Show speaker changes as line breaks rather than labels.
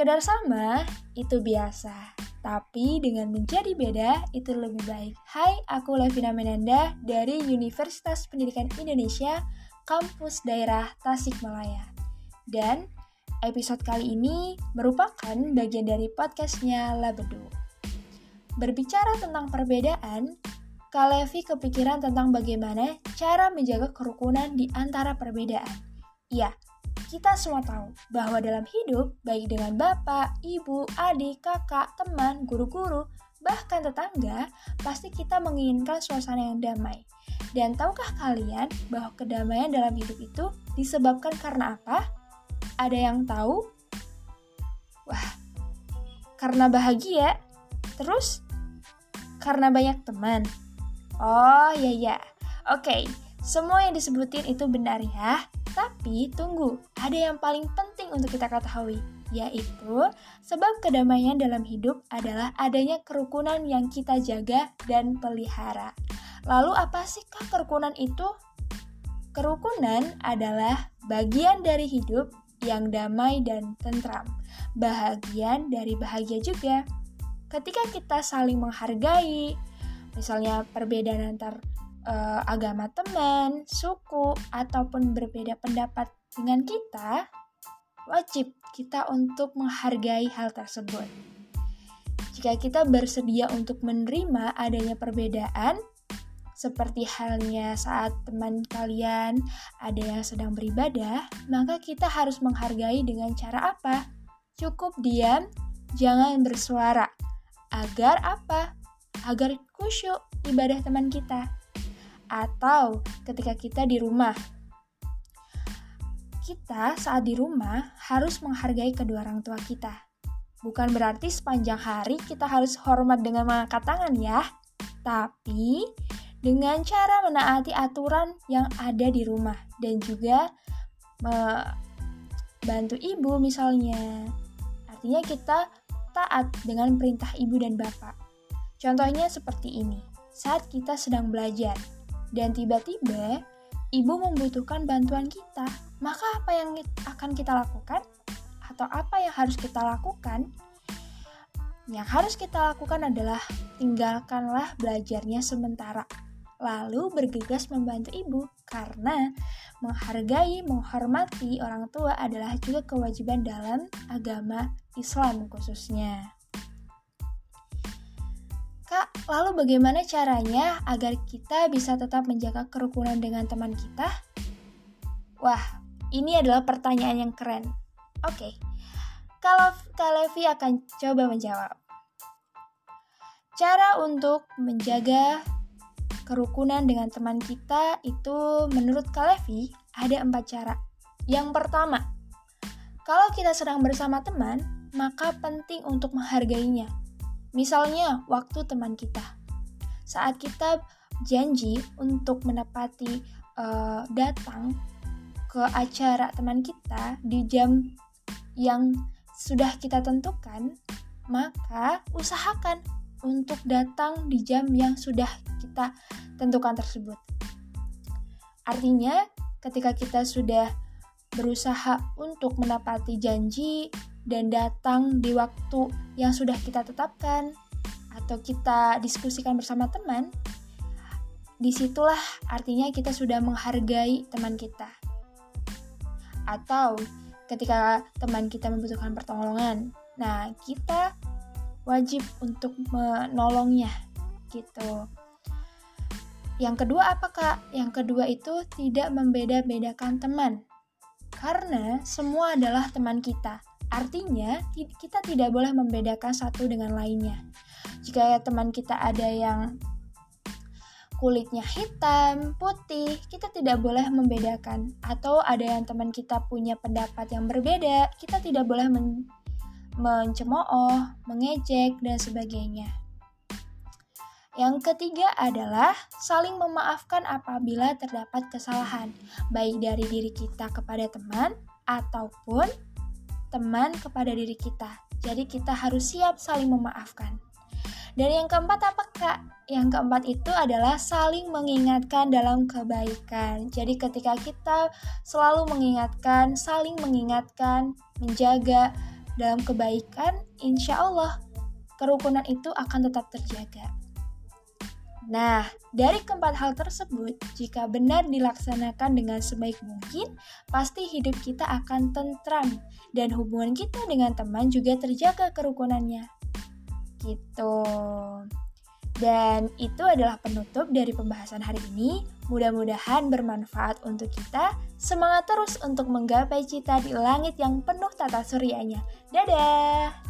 Sekedar sama itu biasa, tapi dengan menjadi beda itu lebih baik. Hai, aku Levina Menanda dari Universitas Pendidikan Indonesia, kampus daerah Tasikmalaya. Dan episode kali ini merupakan bagian dari podcastnya Labedu. Berbicara tentang perbedaan, Kalevi kepikiran tentang bagaimana cara menjaga kerukunan di antara perbedaan. Ya, kita semua tahu bahwa dalam hidup, baik dengan bapak, ibu, adik, kakak, teman, guru-guru, bahkan tetangga, pasti kita menginginkan suasana yang damai. Dan tahukah kalian bahwa kedamaian dalam hidup itu disebabkan karena apa? Ada yang tahu? Wah, karena bahagia. Terus, karena banyak teman. Oh, ya ya. Oke, semua yang disebutin itu benar ya. Tapi tunggu, ada yang paling penting untuk kita ketahui, yaitu sebab kedamaian dalam hidup adalah adanya kerukunan yang kita jaga dan pelihara. Lalu apa sih kah kerukunan itu? Kerukunan adalah bagian dari hidup yang damai dan tentram, bahagian dari bahagia juga. Ketika kita saling menghargai, misalnya perbedaan antar uh, agama teman, suku, ataupun berbeda pendapat dengan kita, wajib kita untuk menghargai hal tersebut. Jika kita bersedia untuk menerima adanya perbedaan, seperti halnya saat teman kalian ada yang sedang beribadah, maka kita harus menghargai dengan cara apa? Cukup diam, jangan bersuara. Agar apa? Agar khusyuk ibadah teman kita atau ketika kita di rumah. Kita saat di rumah harus menghargai kedua orang tua kita. Bukan berarti sepanjang hari kita harus hormat dengan mengangkat tangan ya, tapi dengan cara menaati aturan yang ada di rumah dan juga bantu ibu misalnya. Artinya kita taat dengan perintah ibu dan bapak. Contohnya seperti ini. Saat kita sedang belajar, dan tiba-tiba ibu membutuhkan bantuan kita, maka apa yang akan kita lakukan? Atau apa yang harus kita lakukan? Yang harus kita lakukan adalah tinggalkanlah belajarnya sementara, lalu bergegas membantu ibu karena menghargai, menghormati orang tua adalah juga kewajiban dalam agama Islam khususnya. Kak, lalu bagaimana caranya agar kita bisa tetap menjaga kerukunan dengan teman kita? Wah, ini adalah pertanyaan yang keren. Oke, kalau Kak Levi akan coba menjawab. Cara untuk menjaga kerukunan dengan teman kita itu menurut Kak Levi ada empat cara. Yang pertama, kalau kita sedang bersama teman, maka penting untuk menghargainya Misalnya, waktu teman kita. Saat kita janji untuk menepati uh, datang ke acara teman kita di jam yang sudah kita tentukan, maka usahakan untuk datang di jam yang sudah kita tentukan tersebut. Artinya, ketika kita sudah berusaha untuk menepati janji, dan datang di waktu yang sudah kita tetapkan atau kita diskusikan bersama teman, di situlah artinya kita sudah menghargai teman kita. Atau ketika teman kita membutuhkan pertolongan, nah kita wajib untuk menolongnya gitu. Yang kedua apa kak? Yang kedua itu tidak membeda-bedakan teman. Karena semua adalah teman kita Artinya, kita tidak boleh membedakan satu dengan lainnya. Jika teman kita ada yang kulitnya hitam, putih, kita tidak boleh membedakan. Atau ada yang teman kita punya pendapat yang berbeda, kita tidak boleh men mencemooh, mengejek, dan sebagainya. Yang ketiga adalah saling memaafkan apabila terdapat kesalahan, baik dari diri kita kepada teman ataupun teman kepada diri kita. Jadi kita harus siap saling memaafkan. Dan yang keempat apa kak? Yang keempat itu adalah saling mengingatkan dalam kebaikan. Jadi ketika kita selalu mengingatkan, saling mengingatkan, menjaga dalam kebaikan, insya Allah kerukunan itu akan tetap terjaga. Nah, dari keempat hal tersebut, jika benar dilaksanakan dengan sebaik mungkin, pasti hidup kita akan tentram dan hubungan kita dengan teman juga terjaga kerukunannya. Gitu. Dan itu adalah penutup dari pembahasan hari ini. Mudah-mudahan bermanfaat untuk kita. Semangat terus untuk menggapai cita di langit yang penuh tata suryanya. Dadah!